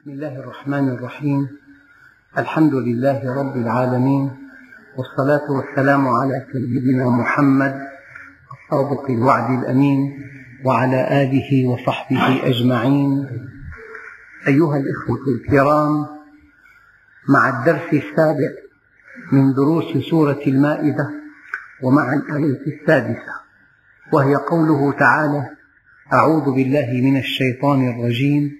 بسم الله الرحمن الرحيم. الحمد لله رب العالمين والصلاة والسلام على سيدنا محمد الصادق الوعد الأمين وعلى آله وصحبه أجمعين. أيها الإخوة الكرام مع الدرس السابع من دروس سورة المائدة ومع الآية السادسة وهي قوله تعالى أعوذ بالله من الشيطان الرجيم.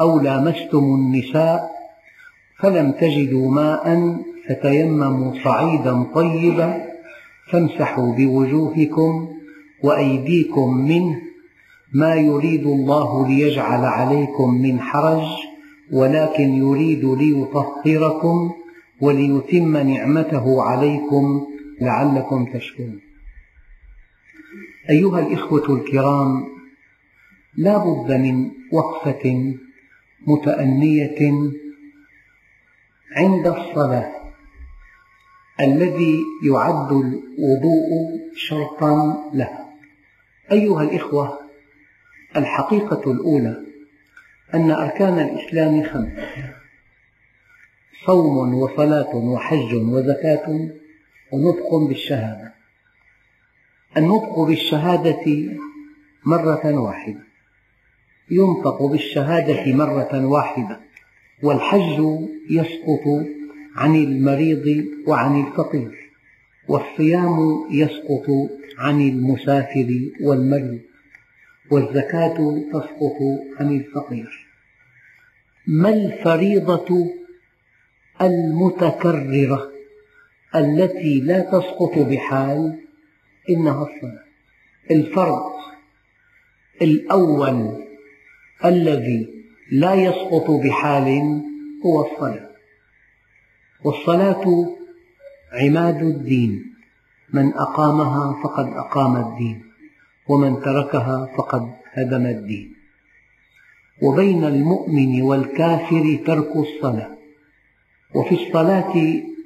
أو لامستم النساء فلم تجدوا ماء فتيمموا صعيدا طيبا فامسحوا بوجوهكم وأيديكم منه ما يريد الله ليجعل عليكم من حرج ولكن يريد ليطهركم وليتم نعمته عليكم لعلكم تشكرون. أيها الإخوة الكرام لا بد من وقفة متأنية عند الصلاة الذي يعد الوضوء شرطا لها. أيها الإخوة الحقيقة الأولى أن أركان الإسلام خمسة صوم وصلاة وحج وزكاة ونطق بالشهادة. النطق بالشهادة مرة واحدة. ينطق بالشهادة مرة واحدة والحج يسقط عن المريض وعن الفقير والصيام يسقط عن المسافر والمريض والزكاة تسقط عن الفقير. ما الفريضة المتكررة التي لا تسقط بحال؟ إنها الصلاة. الفرض الأول الذي لا يسقط بحال هو الصلاة. والصلاة عماد الدين. من أقامها فقد أقام الدين ومن تركها فقد هدم الدين. وبين المؤمن والكافر ترك الصلاة. وفي الصلاة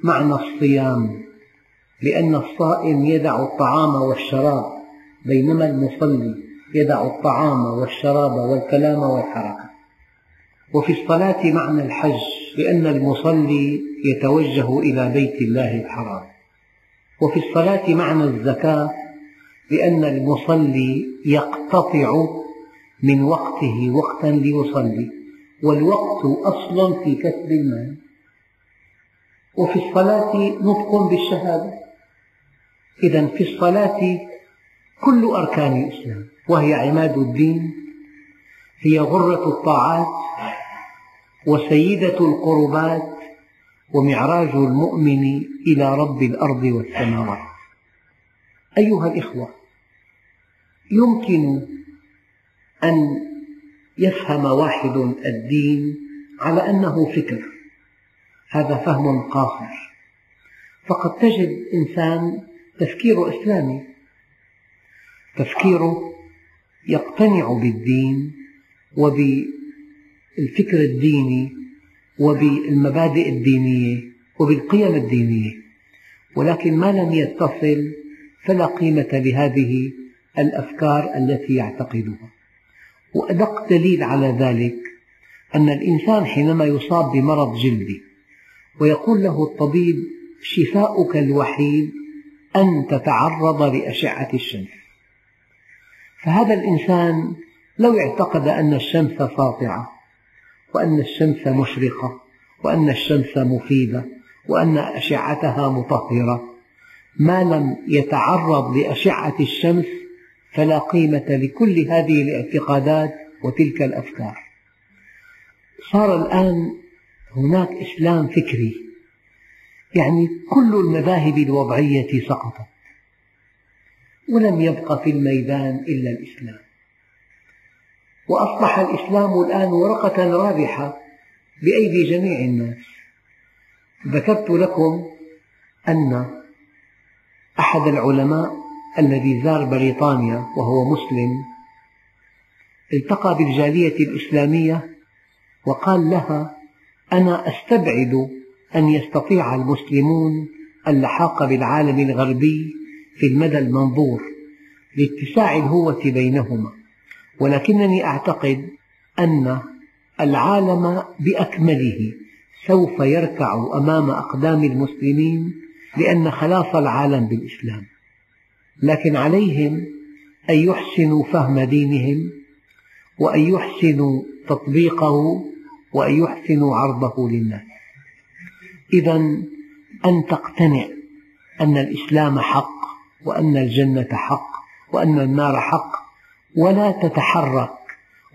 معنى الصيام لأن الصائم يدع الطعام والشراب بينما المصلي يدع الطعام والشراب والكلام والحركة. وفي الصلاة معنى الحج لأن المصلي يتوجه إلى بيت الله الحرام. وفي الصلاة معنى الزكاة لأن المصلي يقتطع من وقته وقتا ليصلي والوقت أصل في كسب المال. وفي الصلاة نطق بالشهادة. إذا في الصلاة كل أركان الإسلام. وهي عماد الدين هي غرة الطاعات وسيدة القربات ومعراج المؤمن إلى رب الأرض والسماوات. أيها الإخوة يمكن أن يفهم واحد الدين على أنه فكر. هذا فهم قاصر. فقد تجد إنسان تفكيره إسلامي تفكيره يقتنع بالدين وبالفكر الديني وبالمبادئ الدينية وبالقيم الدينية. ولكن ما لم يتصل فلا قيمة لهذه الأفكار التي يعتقدها. وأدق دليل على ذلك أن الإنسان حينما يصاب بمرض جلدي ويقول له الطبيب شفاؤك الوحيد أن تتعرض لأشعة الشمس فهذا الإنسان لو اعتقد أن الشمس ساطعة وأن الشمس مشرقة وأن الشمس مفيدة وأن أشعتها مطهرة ما لم يتعرض لأشعة الشمس فلا قيمة لكل هذه الاعتقادات وتلك الأفكار. صار الآن هناك إسلام فكري يعني كل المذاهب الوضعية سقطت. ولم يبق في الميدان إلا الإسلام. وأصبح الإسلام الآن ورقة رابحة بأيدي جميع الناس. ذكرت لكم أن أحد العلماء الذي زار بريطانيا وهو مسلم التقى بالجالية الإسلامية وقال لها أنا أستبعد أن يستطيع المسلمون اللحاق بالعالم الغربي في المدى المنظور لاتساع الهوة بينهما. ولكنني أعتقد أن العالم بأكمله سوف يركع أمام أقدام المسلمين لأن خلاص العالم بالإسلام. لكن عليهم أن يحسنوا فهم دينهم وأن يحسنوا تطبيقه وأن يحسنوا عرضه للناس. إذا أن تقتنع أن الإسلام حق وأن الجنة حق وأن النار حق ولا تتحرك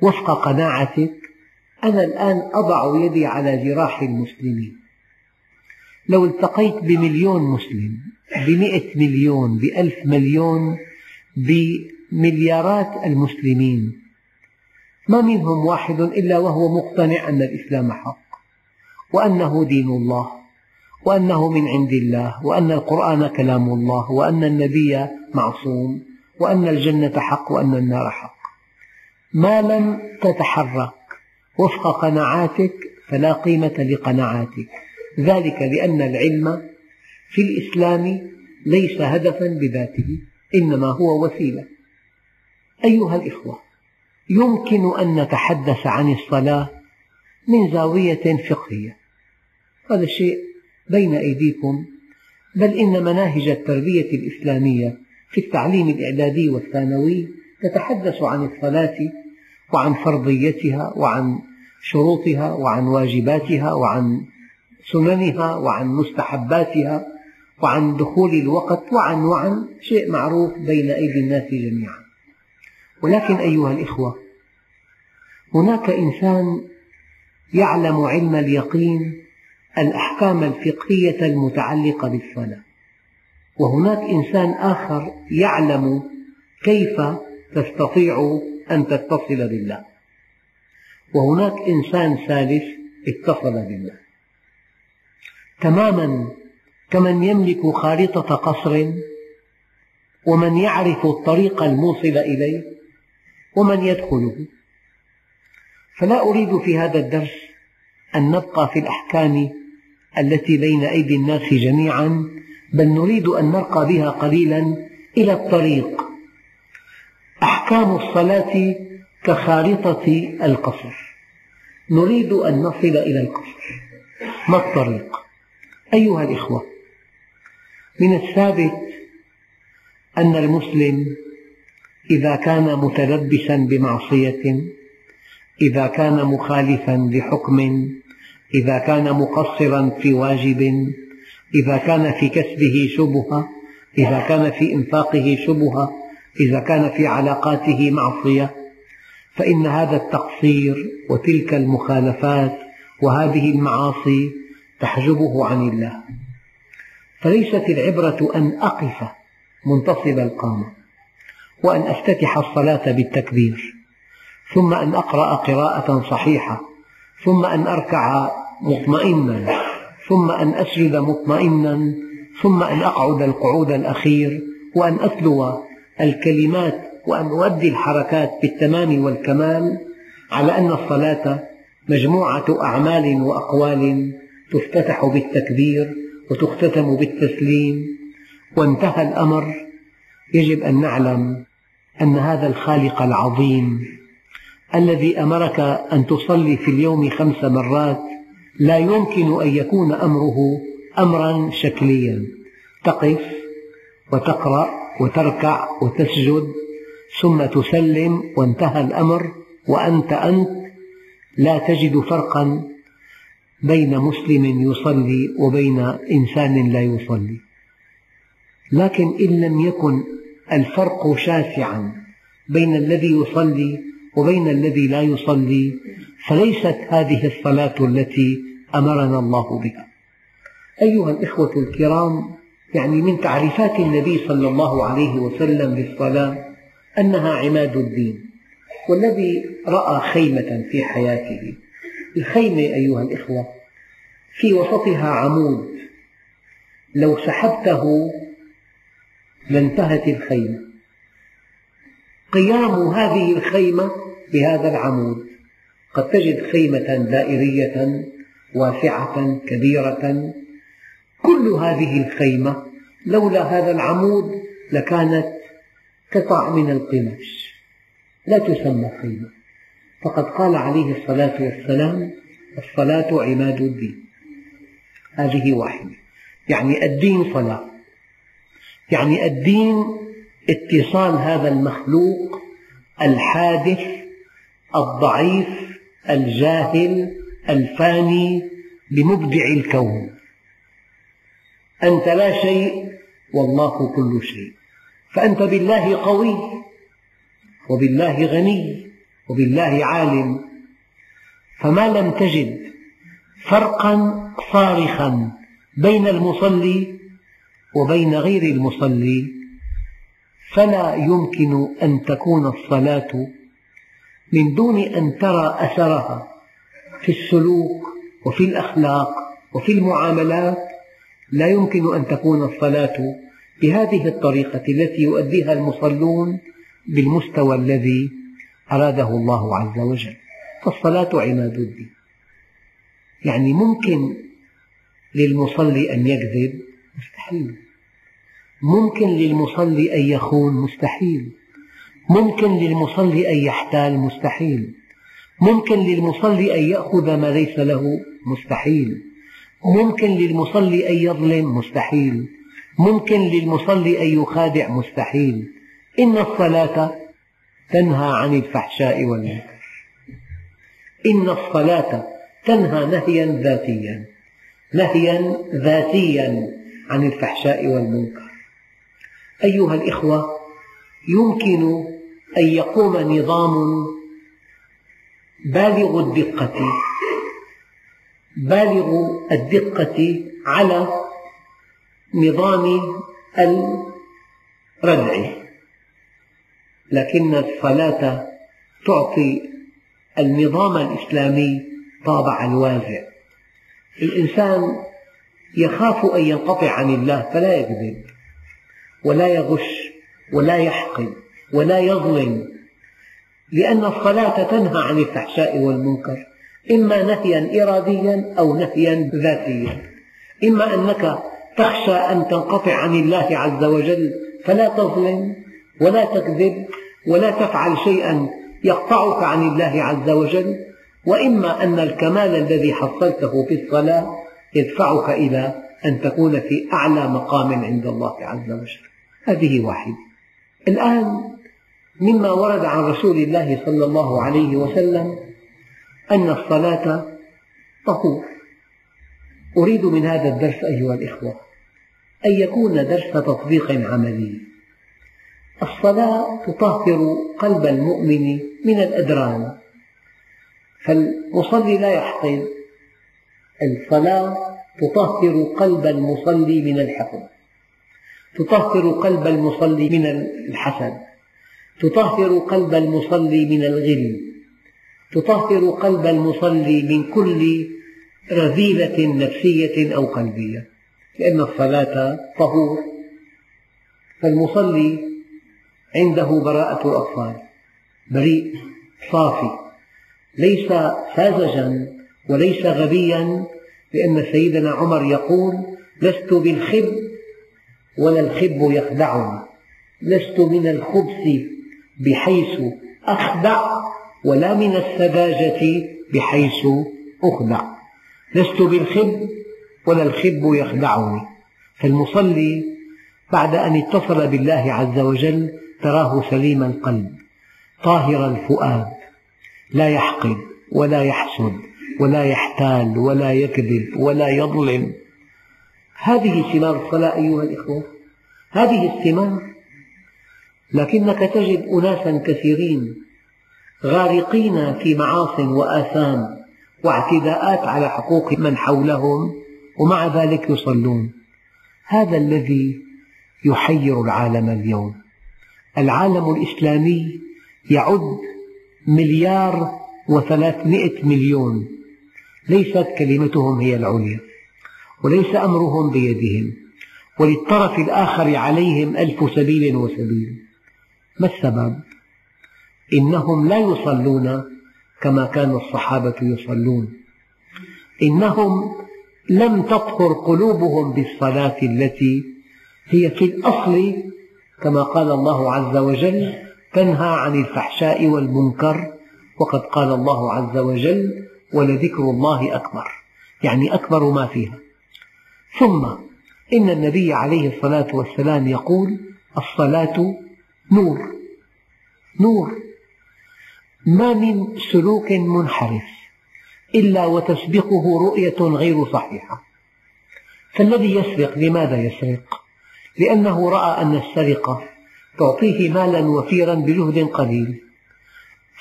وفق قناعتك. أنا الآن أضع يدي على جراح المسلمين. لو التقيت بمليون مسلم بمئة مليون بألف مليون بمليارات المسلمين ما منهم واحد إلا وهو مقتنع أن الإسلام حق وأنه دين الله. وأنه من عند الله وأن القرآن كلام الله وأن النبي معصوم وأن الجنة حق وأن النار حق. ما لم تتحرك وفق قناعاتك فلا قيمة لقناعاتك. ذلك لأن العلم في الإسلام ليس هدفا بذاته إنما هو وسيلة. أيها الإخوة يمكن أن نتحدث عن الصلاة من زاوية فقهية. هذا الشيء بين أيديكم بل إن مناهج التربية الإسلامية في التعليم الإعدادي والثانوي تتحدث عن الصلاة وعن فرضيتها وعن شروطها وعن واجباتها وعن سننها وعن مستحباتها وعن دخول الوقت وعن وعن شيء معروف بين أيدي الناس جميعا. ولكن أيها الإخوة هناك إنسان يعلم علم اليقين الأحكام الفقهية المتعلقة بالصلاة. وهناك إنسان آخر يعلم كيف تستطيع أن تتصل بالله. وهناك إنسان ثالث اتصل بالله. تماما كمن يملك خارطة قصر ومن يعرف الطريق الموصل إليه ومن يدخله. فلا أريد في هذا الدرس أن نبقى في الأحكام التي بين أيدي الناس جميعا بل نريد أن نرقى بها قليلا إلى الطريق. أحكام الصلاة كخارطة القصر. نريد أن نصل إلى القصر. ما الطريق؟ أيها الإخوة من الثابت أن المسلم إذا كان متلبسا بمعصية إذا كان مخالفا لحكم إذا كان مقصرا في واجب إذا كان في كسبه شبهة إذا كان في إنفاقه شبهة إذا كان في علاقاته معصية فإن هذا التقصير وتلك المخالفات وهذه المعاصي تحجبه عن الله. فليست العبرة أن أقف منتصب القامة وأن أفتتح الصلاة بالتكبير ثم أن أقرأ قراءة صحيحة ثم أن أركع مطمئنا ثم أن أسجد مطمئنا ثم أن أقعد القعود الأخير وأن أتلو الكلمات وأن أؤدي الحركات بالتمام والكمال على أن الصلاة مجموعة أعمال وأقوال تفتتح بالتكبير وتختتم بالتسليم. وانتهى الأمر يجب أن نعلم أن هذا الخالق العظيم. الذي أمرك أن تصلي في اليوم خمس مرات لا يمكن أن يكون أمره أمرا شكليا. تقف وتقرأ وتركع وتسجد ثم تسلم وانتهى الأمر وأنت أنت. لا تجد فرقا بين مسلم يصلي وبين إنسان لا يصلي. لكن إن لم يكن الفرق شاسعا بين الذي يصلي وبين الذي لا يصلي فليست هذه الصلاة التي أمرنا الله بها. أيها الإخوة الكرام يعني من تعريفات النبي صلى الله عليه وسلم للصلاة أنها عماد الدين والذي رأى خيمة في حياته. الخيمة أيها الإخوة في وسطها عمود. لو سحبته لانتهت الخيمة. قيام هذه الخيمة بهذا العمود. قد تجد خيمة دائرية واسعة كبيرة. كل هذه الخيمة لولا هذا العمود لكانت قطع من القماش. لا تسمى خيمة. فقد قال عليه الصلاة والسلام الصلاة عماد الدين. هذه واحدة. يعني الدين صلاة. يعني الدين اتصال هذا المخلوق الحادث الضعيف الجاهل الفاني بمبدع الكون. أنت لا شيء والله كل شيء. فأنت بالله قوي وبالله غني وبالله عالم. فما لم تجد فرقا صارخا بين المصلي وبين غير المصلي. فلا يمكن أن تكون الصلاة من دون أن ترى أثرها في السلوك وفي الأخلاق وفي المعاملات. لا يمكن أن تكون الصلاة بهذه الطريقة التي يؤديها المصلون بالمستوى الذي أراده الله عز وجل. فالصلاة عماد الدين. يعني ممكن للمصلي أن يكذب مستحيل. ممكن للمصلي أن يخون مستحيل. ممكن للمصلي أن يحتال مستحيل. ممكن للمصلي أن يأخذ ما ليس له مستحيل. ممكن للمصلي أن يظلم مستحيل. ممكن للمصلي أن يخادع مستحيل. إن الصلاة تنهى عن الفحشاء والمنكر. إن الصلاة تنهى نهيا ذاتيا. نهيا ذاتيا عن الفحشاء والمنكر. أيها الإخوة يمكن أن يقوم نظام بالغ الدقة بالغ الدقة على نظام الردع. لكن الصلاة تعطي النظام الإسلامي طابع الوازع. الإنسان يخاف أن ينقطع عن الله فلا يكذب. ولا يغش ولا يحقد ولا يظلم. لأن الصلاة تنهى عن الفحشاء والمنكر إما نهيا إراديا أو نهيا ذاتيا. إما أنك تخشى أن تنقطع عن الله عز وجل فلا تظلم ولا تكذب ولا تفعل شيئا يقطعك عن الله عز وجل. وإما أن الكمال الذي حصلته في الصلاة يدفعك إلى أن تكون في أعلى مقام عند الله عز وجل. هذه واحدة. الآن مما ورد عن رسول الله صلى الله عليه وسلم أن الصلاة طهور. أريد من هذا الدرس أيها الإخوة أن يكون درس تطبيق عملي. الصلاة تطهر قلب المؤمن من الأدران. فالمصلي لا يحقد الصلاة تطهر قلب المصلي من الحقد. تطهر قلب المصلي من الحسد. تطهر قلب المصلي من الغل. تطهر قلب المصلي من كل رذيلة نفسية أو قلبية. لأن الصلاة طهور. فالمصلي عنده براءة الأطفال. بريء صافي. ليس ساذجا وليس غبيا لأن سيدنا عمر يقول لست بالخب ولا الخب يخدعني لست من الخبث بحيث أخدع ولا من السذاجة بحيث أخدع. لست بالخب ولا الخب يخدعني. فالمصلي بعد أن اتصل بالله عز وجل تراه سليم القلب طاهر الفؤاد لا يحقد ولا يحسد ولا يحتال ولا يكذب ولا يظلم. هذه ثمار الصلاة أيها الإخوة. هذه الثمار لكنك تجد أناسا كثيرين غارقين في معاص وآثام واعتداءات على حقوق من حولهم ومع ذلك يصلون. هذا الذي يحير العالم اليوم. العالم الإسلامي يعد مليار وثلاثمئة مليون. ليست كلمتهم هي العليا. وليس أمرهم بيدهم وللطرف الآخر عليهم ألف سبيل وسبيل. ما السبب؟ إنهم لا يصلون كما كان الصحابة يصلون. إنهم لم تطهر قلوبهم بالصلاة التي هي في الأصل كما قال الله عز وجل تنهى عن الفحشاء والمنكر وقد قال الله عز وجل ولذكر الله أكبر. يعني أكبر ما فيها. ثم إن النبي عليه الصلاة والسلام يقول الصلاة نور. نور. ما من سلوك منحرف إلا وتسبقه رؤية غير صحيحة. فالذي يسرق لماذا يسرق؟ لأنه رأى أن السرقة تعطيه مالا وفيرا بجهد قليل.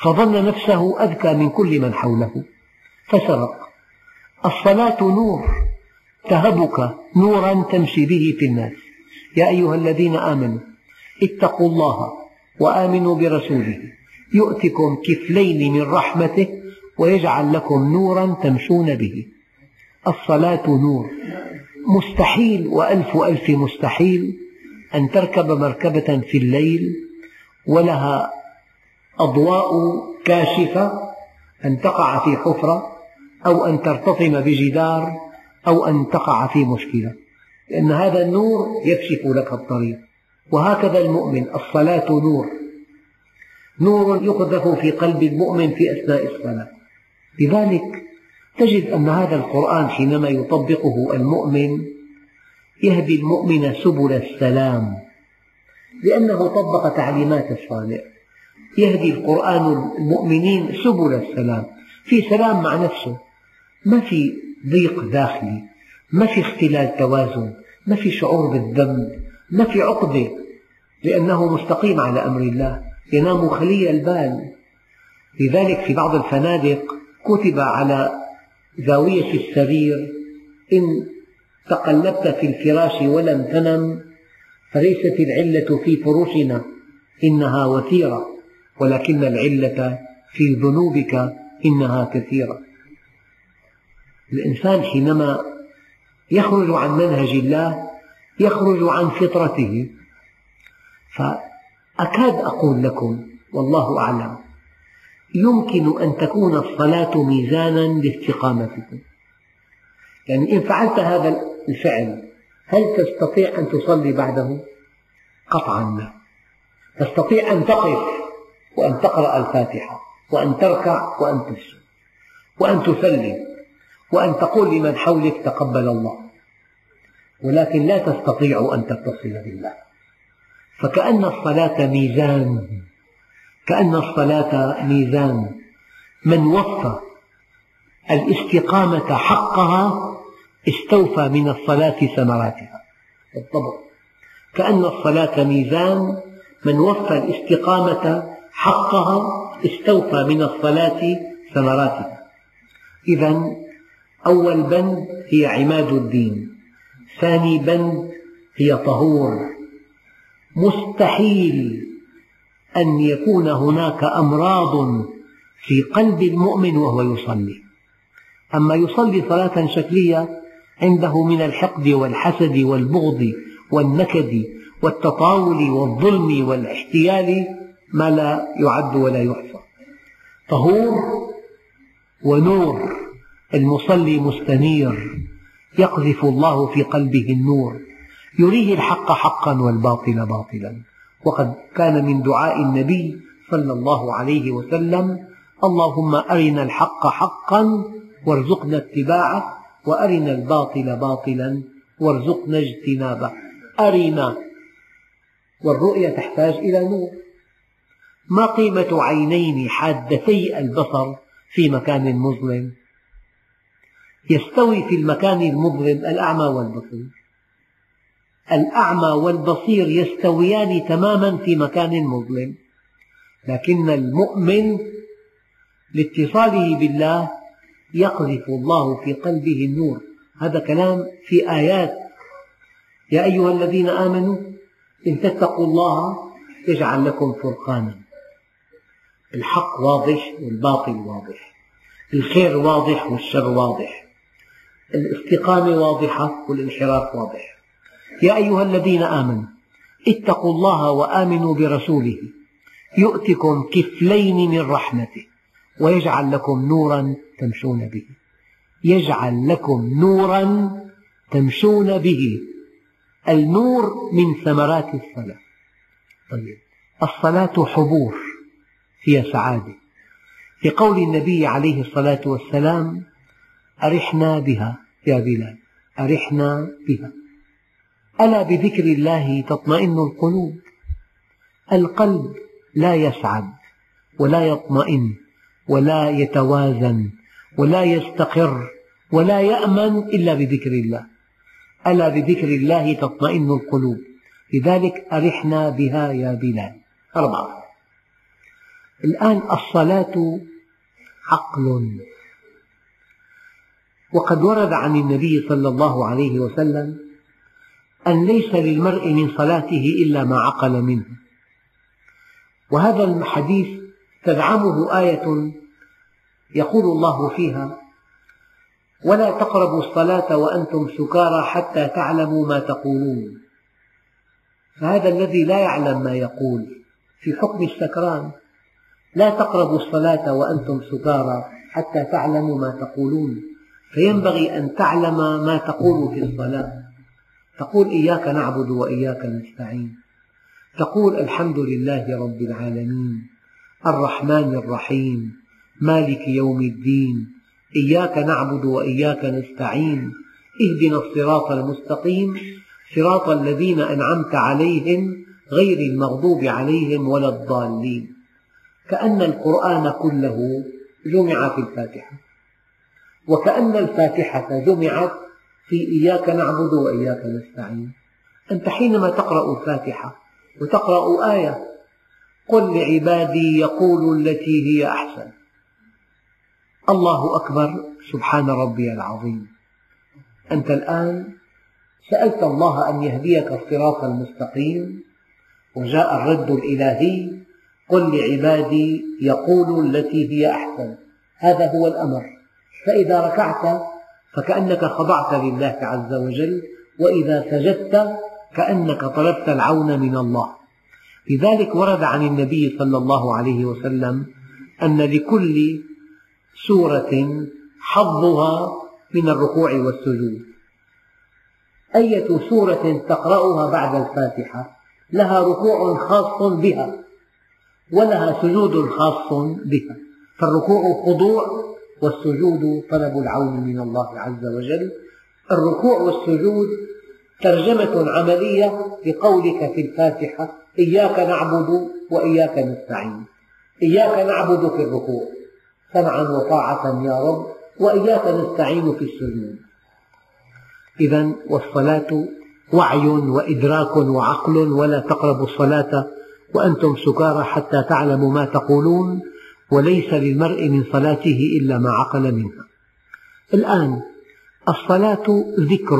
فظن نفسه أذكى من كل من حوله. فسرق. الصلاة نور. تهبك نورا تمشي به في الناس. يا أيها الذين آمنوا اتقوا الله وآمنوا برسوله. يؤتكم كفلين من رحمته ويجعل لكم نورا تمشون به. الصلاة نور. مستحيل وألف ألف مستحيل أن تركب مركبة في الليل ولها أضواء كاشفة أن تقع في حفرة أو أن ترتطم بجدار أو أن تقع في مشكلة. لأن هذا النور يكشف لك الطريق. وهكذا المؤمن الصلاة نور. نور يقذف في قلب المؤمن في أثناء الصلاة. لذلك تجد أن هذا القرآن حينما يطبقه المؤمن يهدي المؤمن سبل السلام. لأنه طبق تعليمات الصانع يهدي القرآن المؤمنين سبل السلام. في سلام مع نفسه. ما في ضيق داخلي. ما في اختلال توازن ما في شعور بالذنب ما في عقدة لأنه مستقيم على أمر الله ينام خلي البال. لذلك في بعض الفنادق كتب على زاوية السرير إن تقلبت في الفراش ولم تنم فليست العلة في فرشنا إنها وثيرة ولكن العلة في ذنوبك إنها كثيرة. الإنسان حينما يخرج عن منهج الله يخرج عن فطرته. فأكاد أقول لكم والله أعلم يمكن أن تكون الصلاة ميزانا لاستقامتكم. يعني إن فعلت هذا الفعل هل تستطيع أن تصلي بعده؟ قطعا لا. تستطيع أن تقف وأن تقرأ الفاتحة وأن تركع وأن تسجد وأن تسلم. وأن تقول لمن حولك تقبل الله. ولكن لا تستطيع أن تتصل بالله. فكأن الصلاة ميزان كأن الصلاة ميزان. من وفى الاستقامة حقها استوفى من الصلاة ثمراتها. بالضبط. كأن الصلاة ميزان من وفى الاستقامة حقها استوفى من الصلاة ثمراتها. إذا أول بند هي عماد الدين ثاني بند هي طهور. مستحيل أن يكون هناك أمراض في قلب المؤمن وهو يصلي. أما يصلي صلاة شكلية عنده من الحقد والحسد والبغض والنكد والتطاول والظلم والاحتيال ما لا يعد ولا يحصى طهور ونور. المصلي مستنير يقذف الله في قلبه النور يريه الحق حقا والباطل باطلا. وقد كان من دعاء النبي صلى الله عليه وسلم اللهم أرنا الحق حقا وارزقنا اتباعه وأرنا الباطل باطلا وارزقنا اجتنابه. أرنا. والرؤية تحتاج إلى نور. ما قيمة عينين حادتي البصر في مكان مظلم؟ يستوي في المكان المظلم الأعمى والبصير. الأعمى والبصير يستويان تماما في مكان مظلم. لكن المؤمن لاتصاله بالله يقذف الله في قلبه النور. هذا كلام في آيات. يا أيها الذين آمنوا إن تتقوا الله يجعل لكم فرقانا. الحق واضح والباطل واضح. الخير واضح والشر واضح. الاستقامة واضحة والانحراف واضح. يا أيها الذين آمنوا اتقوا الله وآمنوا برسوله. يؤتكم كفلين من رحمته ويجعل لكم نورا تمشون به. يجعل لكم نورا تمشون به. النور من ثمرات الصلاة. طيب الصلاة حبور هي سعادة. في قول النبي عليه الصلاة والسلام أرحنا بها. يا بلال أرحنا بها ألا بذكر الله تطمئن القلوب؟ القلب لا يسعد ولا يطمئن ولا يتوازن ولا يستقر ولا يأمن إلا بذكر الله. ألا بذكر الله تطمئن القلوب؟ لذلك أرحنا بها يا بلال. أربعة. الآن الصلاة عقل. وقد ورد عن النبي صلى الله عليه وسلم أن ليس للمرء من صلاته إلا ما عقل منه. وهذا الحديث تدعمه آية يقول الله فيها ولا تقربوا الصلاة وأنتم سكارى حتى تعلموا ما تقولون فهذا الذي لا يعلم ما يقول في حكم السكران لا تقربوا الصلاة وأنتم سكارى حتى تعلموا ما تقولون فينبغي أن تعلم ما تقول في الصلاة. تقول إياك نعبد وإياك نستعين. تقول الحمد لله رب العالمين. الرحمن الرحيم. مالك يوم الدين. إياك نعبد وإياك نستعين. اهدنا الصراط المستقيم. صراط الذين أنعمت عليهم غير المغضوب عليهم ولا الضالين. كأن القرآن كله جمع في الفاتحة. وكأن الفاتحة جمعت في إياك نعبد وإياك نستعين. أنت حينما تقرأ الفاتحة وتقرأ آية قل لعبادي يقولوا التي هي أحسن. الله أكبر سبحان ربي العظيم. أنت الآن سألت الله أن يهديك الصراط المستقيم وجاء الرد الإلهي قل لعبادي يقولوا التي هي أحسن. هذا هو الأمر. فإذا ركعت فكأنك خضعت لله عز وجل وإذا سجدت كأنك طلبت العون من الله. لذلك ورد عن النبي صلى الله عليه وسلم أن لكل سورة حظها من الركوع والسجود. أية سورة تقرأها بعد الفاتحة؟ لها ركوع خاص بها ولها سجود خاص بها. فالركوع خضوع والسجود طلب العون من الله عز وجل. الركوع والسجود ترجمة عملية لقولك في الفاتحة إياك نعبد وإياك نستعين. إياك نعبد في الركوع. سمعا وطاعة يا رب وإياك نستعين في السجود. إذا والصلاة وعي وإدراك وعقل ولا تقربوا الصلاة وأنتم سكارى حتى تعلموا ما تقولون. وليس للمرء من صلاته إلا ما عقل منها. الآن الصلاة ذكر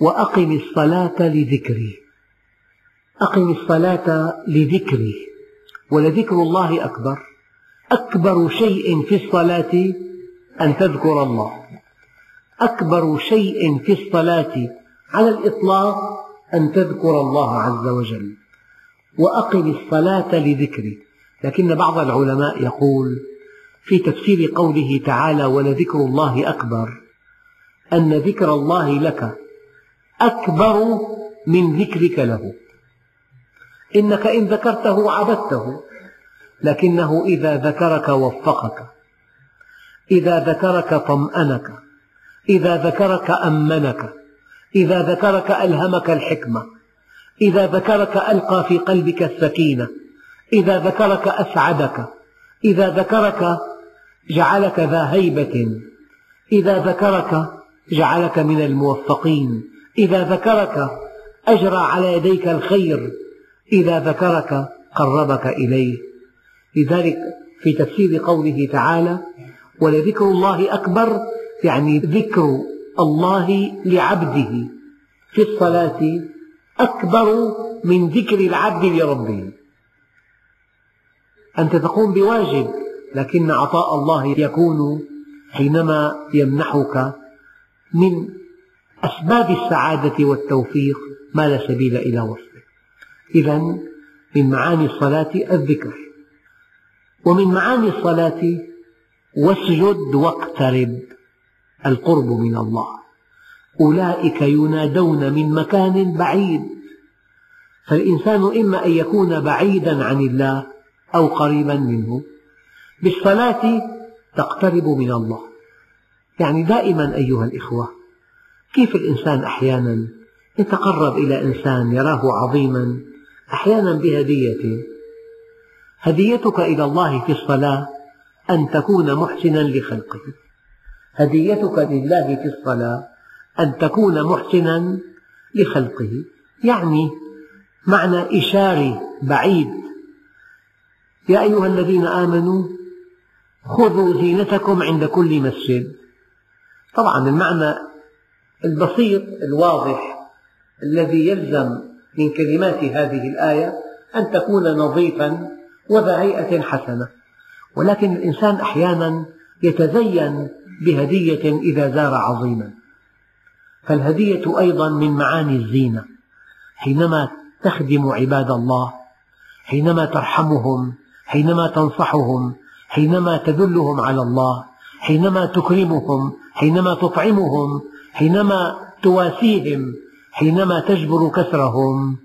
وأقم الصلاة لذكري. أقم الصلاة لذكري ولذكر الله أكبر. أكبر شيء في الصلاة أن تذكر الله. أكبر شيء في الصلاة على الإطلاق أن تذكر الله عز وجل. وأقم الصلاة لذكري. لكن بعض العلماء يقول في تفسير قوله تعالى ولذكر الله أكبر أن ذكر الله لك أكبر من ذكرك له. إنك إن ذكرته عبدته لكنه إذا ذكرك وفقك. إذا ذكرك طمأنك. إذا ذكرك أمنك. إذا ذكرك ألهمك الحكمة. إذا ذكرك ألقى في قلبك السكينة. إذا ذكرك أسعدك إذا ذكرك جعلك ذا هيبة إذا ذكرك جعلك من الموفقين إذا ذكرك أجرى على يديك الخير إذا ذكرك قربك إليه. لذلك في تفسير قوله تعالى ولذكر الله أكبر يعني ذكر الله لعبده. في الصلاة أكبر من ذكر العبد لربه. أنت تقوم بواجب لكن عطاء الله يكون حينما يمنحك من أسباب السعادة والتوفيق ما لا سبيل إلى وصفه إذا من معاني الصلاة الذكر. ومن معاني الصلاة واسجد واقترب القرب من الله. أولئك ينادون من مكان بعيد. فالإنسان إما أن يكون بعيدا عن الله أو قريبا منه. بالصلاة تقترب من الله. يعني دائما أيها الإخوة كيف الإنسان أحيانا يتقرب إلى إنسان يراه عظيما أحيانا بهدية؟ هديتك إلى الله في الصلاة أن تكون محسنا لخلقه. هديتك لله في الصلاة أن تكون محسنا لخلقه. يعني معنى إشاري بعيد يا أيها الذين آمنوا خذوا زينتكم عند كل مسجد. طبعا المعنى البسيط الواضح الذي يلزم من كلمات هذه الآية أن تكون نظيفا وذا هيئة حسنة. ولكن الإنسان أحيانا يتزين بهدية إذا زار عظيما. فالهدية أيضا من معاني الزينة. حينما تخدم عباد الله حينما ترحمهم حينما تنصحهم حينما تدلهم على الله حينما تكرمهم حينما تطعمهم حينما تواسيهم حينما تجبر كسرهم.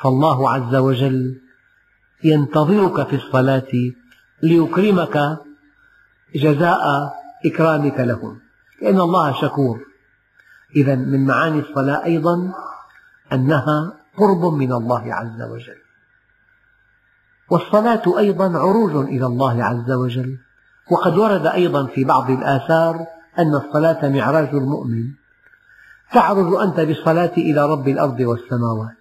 فالله عز وجل ينتظرك في الصلاة ليكرمك جزاء إكرامك لهم. لأن الله شكور. إذا من معاني الصلاة أيضا أنها قرب من الله عز وجل. والصلاة أيضا عروج إلى الله عز وجل. وقد ورد أيضا في بعض الآثار أن الصلاة معراج المؤمن. تعرج أنت بالصلاة إلى رب الأرض والسماوات.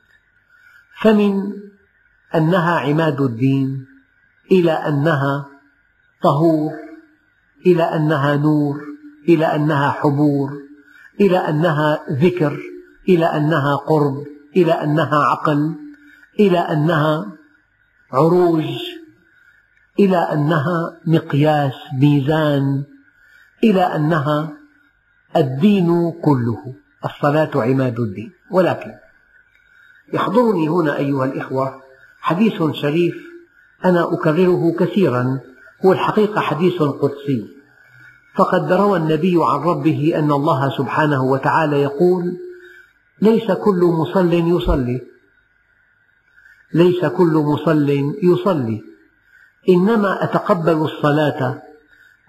فمن أنها عماد الدين إلى أنها طهور إلى أنها نور إلى أنها حبور إلى أنها ذكر إلى أنها قرب إلى أنها عقل إلى أنها عروج إلى أنها مقياس ميزان إلى أنها الدين كله الصلاة عماد الدين. ولكن يحضرني هنا أيها الإخوة حديث شريف أنا أكرره كثيرا هو الحقيقة حديث قدسي. فقد روى النبي عن ربه أن الله سبحانه وتعالى يقول ليس كل مصل يصلي ليس كل مصل يصلي. إنما أتقبل الصلاة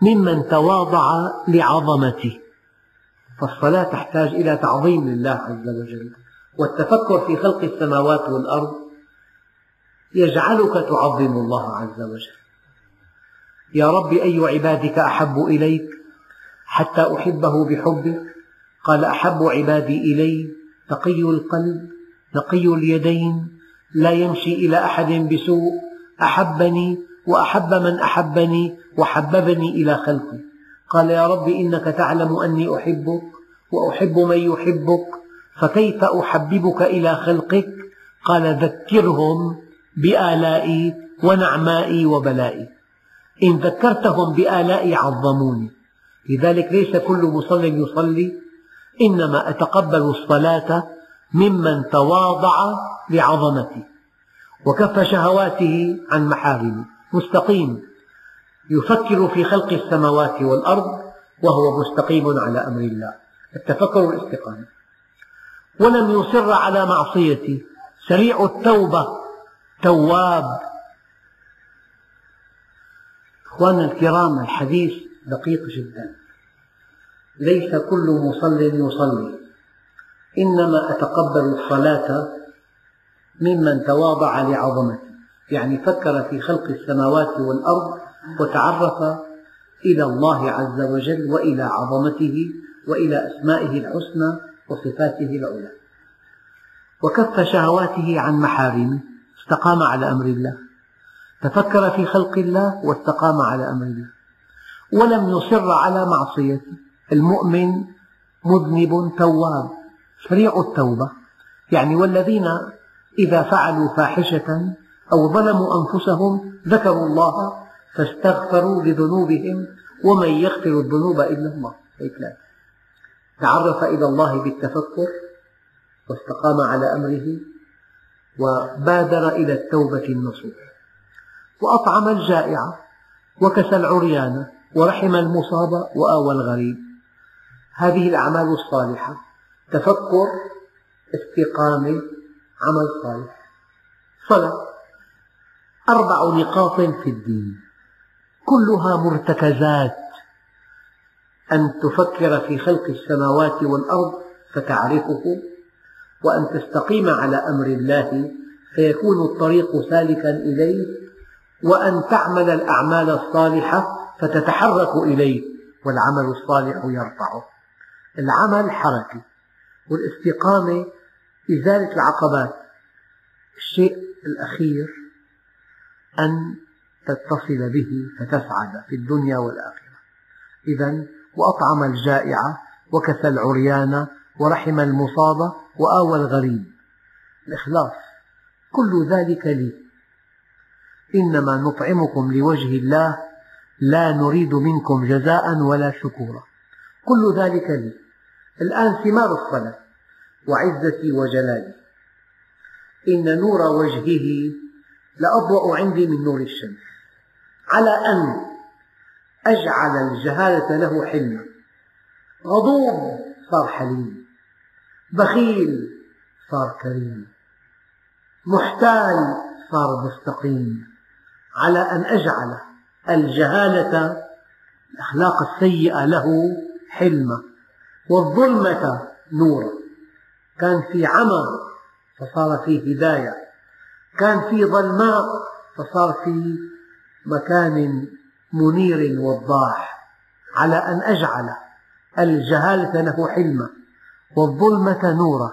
ممن تواضع لعظمتي فالصلاة تحتاج إلى تعظيم لله عز وجل. والتفكر في خلق السماوات والأرض يجعلك تعظم الله عز وجل. يا رب أي عبادك أحب إليك حتى أحبه بحبك؟ قال أحب عبادي إلي تقي القلب نقي اليدين لا يمشي إلى أحد بسوء. أحبني وأحب من أحبني وحببني إلى خلقي. قال يا رب إنك تعلم أني أحبك وأحب من يحبك فكيف أحببك إلى خلقك؟ قال ذكرهم بآلائي ونعمائي وبلائي. إن ذكرتهم بآلائي عظموني. لذلك ليس كل مصل يصلي إنما أتقبل الصلاة ممن تواضع لعظمتي وكف شهواته عن محارمي. مستقيم. يفكر في خلق السماوات والأرض وهو مستقيم على أمر الله. التفكر والاستقامة. ولم يصر على معصيتي. سريع التوبة. تواب. أخواننا الكرام الحديث دقيق جدا. ليس كل مصل يصلي. إنما أتقبل الصلاة ممن تواضع لعظمتي يعني فكر في خلق السماوات والأرض وتعرف إلى الله عز وجل وإلى عظمته وإلى أسمائه الحسنى وصفاته العلى. وكف شهواته عن محارمه استقام على أمر الله. تفكر في خلق الله واستقام على أمر الله. ولم يصر على معصيته. المؤمن مذنب تواب. سريع التوبة. يعني والذين إذا فعلوا فاحشة أو ظلموا أنفسهم ذكروا الله فاستغفروا لذنوبهم ومن يغفر الذنوب إلا الله. لا. تعرف إلى الله بالتفكر واستقام على أمره وبادر إلى التوبة النصوح. وأطعم الجائع وكسى العريان ورحم المصاب وآوى الغريب. هذه الأعمال الصالحة. تفكر استقامة عمل صالح صلاة. أربع نقاط في الدين. كلها مرتكزات. أن تفكر في خلق السماوات والأرض فتعرفه وأن تستقيم على أمر الله فيكون الطريق سالكا إليه وأن تعمل الأعمال الصالحة فتتحرك إليه والعمل الصالح يرفعه. العمل حركة والاستقامة إزالة العقبات. الشيء الأخير أن تتصل به فتسعد في الدنيا والآخرة. إذا وأطعم الجائع وكسى العريان ورحم المصاب وآوى الغريب. الإخلاص كل ذلك لي. إنما نطعمكم لوجه الله لا نريد منكم جزاء ولا شكورا. كل ذلك لي. الآن ثمار الصلاة وعزتي وجلالي. إن نور وجهه لأضوأ عندي من نور الشمس. على أن أجعل الجهالة له حلما. غضوب صار حليم. بخيل صار كريم. محتال صار مستقيم. على أن أجعل الجهالة الأخلاق السيئة له حلما. والظلمة نورا كان في عمى فصار في هداية. كان في ظلماء فصار في مكان منير وضاح. على أن أجعل الجهالة له حلما والظلمة نورا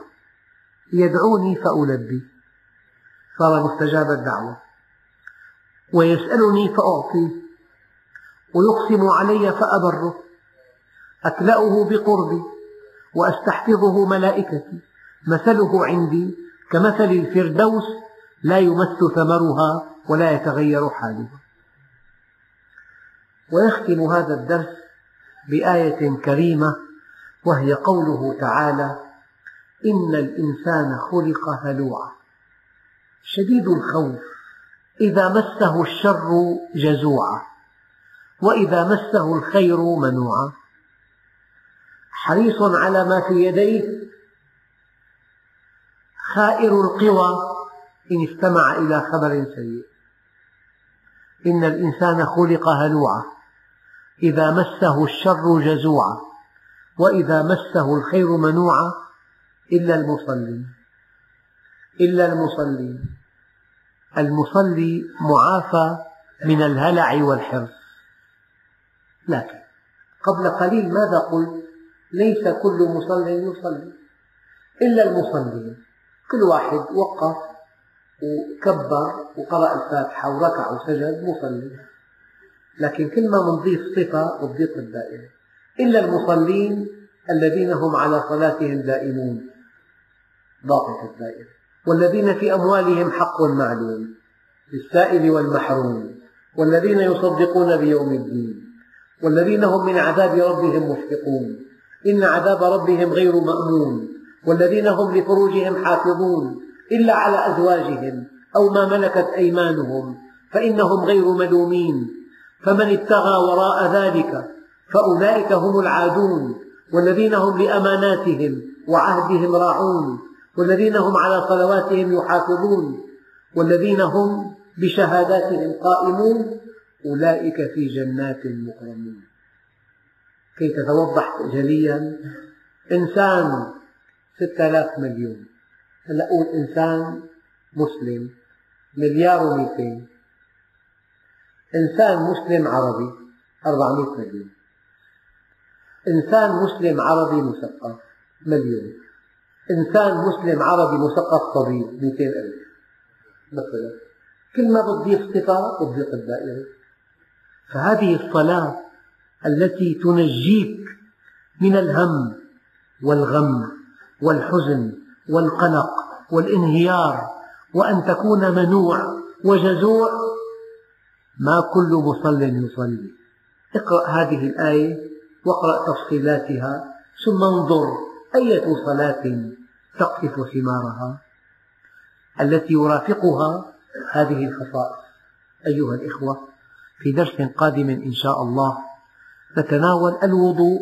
يدعوني فألبي. صار مستجاب الدعوة. ويسألني فأعطيه ويقسم علي فأبره. أكلأه بقربي وأستحفظه ملائكتي. مثله عندي كمثل الفردوس لا يمس ثمرها ولا يتغير حالها. ويختم هذا الدرس بآية كريمة وهي قوله تعالى إن الإنسان خلق هلوعا. شديد الخوف إذا مسه الشر جزوعا وإذا مسه الخير منوعا. حريص على ما في يديه. خائر القوى إن استمع إلى خبر سيء. إن الإنسان خلق هلوعا إذا مسه الشر جزوعا وإذا مسه الخير منوعا إلا المصلين. إلا المصلين. المصلي معافى من الهلع والحرص. لكن قبل قليل ماذا قلت؟ ليس كل مصل يصلي إلا المصلين كل واحد وقف وكبر وقرأ الفاتحة وركع وسجد مصلي. لكن كل ما نضيف صفة بتضيق الدائرة إلا المصلين الذين هم على صلاتهم دائمون. ضاقت الدائرة والذين في أموالهم حق معلوم. للسائل والمحروم. والذين يصدقون بيوم الدين. والذين هم من عذاب ربهم مشفقون. إن عذاب ربهم غير مأمون والذين هم لفروجهم حافظون إلا على أزواجهم أو ما ملكت أيمانهم فإنهم غير ملومين فمن ابتغى وراء ذلك فأولئك هم العادون والذين هم لأماناتهم وعهدهم راعون والذين هم على صلواتهم يحافظون والذين هم بشهاداتهم قائمون أولئك في جنات مكرمون كي تتوضح جليا؟ إنسان ستة آلاف مليون. هلأ قول إنسان مسلم مليار ومئتين. إنسان مسلم عربي أربعمئة مليون. إنسان مسلم عربي مثقف مليون. إنسان مسلم عربي مثقف طبيب مئتين ألف. مثلا كل ما بتضيف صفة بتضيق الدائرة فهذه الصلاة التي تنجيك من الهم والغم والحزن والقلق والانهيار وأن تكون منوع وجزوع. ما كل مصل يصلي. اقرأ هذه الآية واقرأ تفصيلاتها ثم انظر أية صلاة تقطف ثمارها. التي يرافقها هذه الخصائص. أيها الإخوة في درس قادم إن شاء الله نتناول الوضوء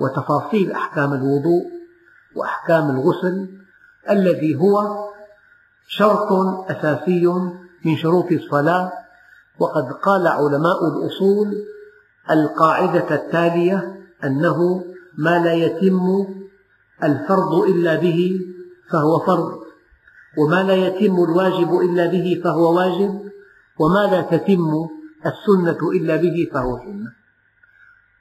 وتفاصيل أحكام الوضوء وأحكام الغسل الذي هو شرط أساسي من شروط الصلاة. وقد قال علماء الأصول القاعدة التالية أنه ما لا يتم الفرض إلا به فهو فرض وما لا يتم الواجب إلا به فهو واجب وما لا تتم السنة إلا به فهو سنة.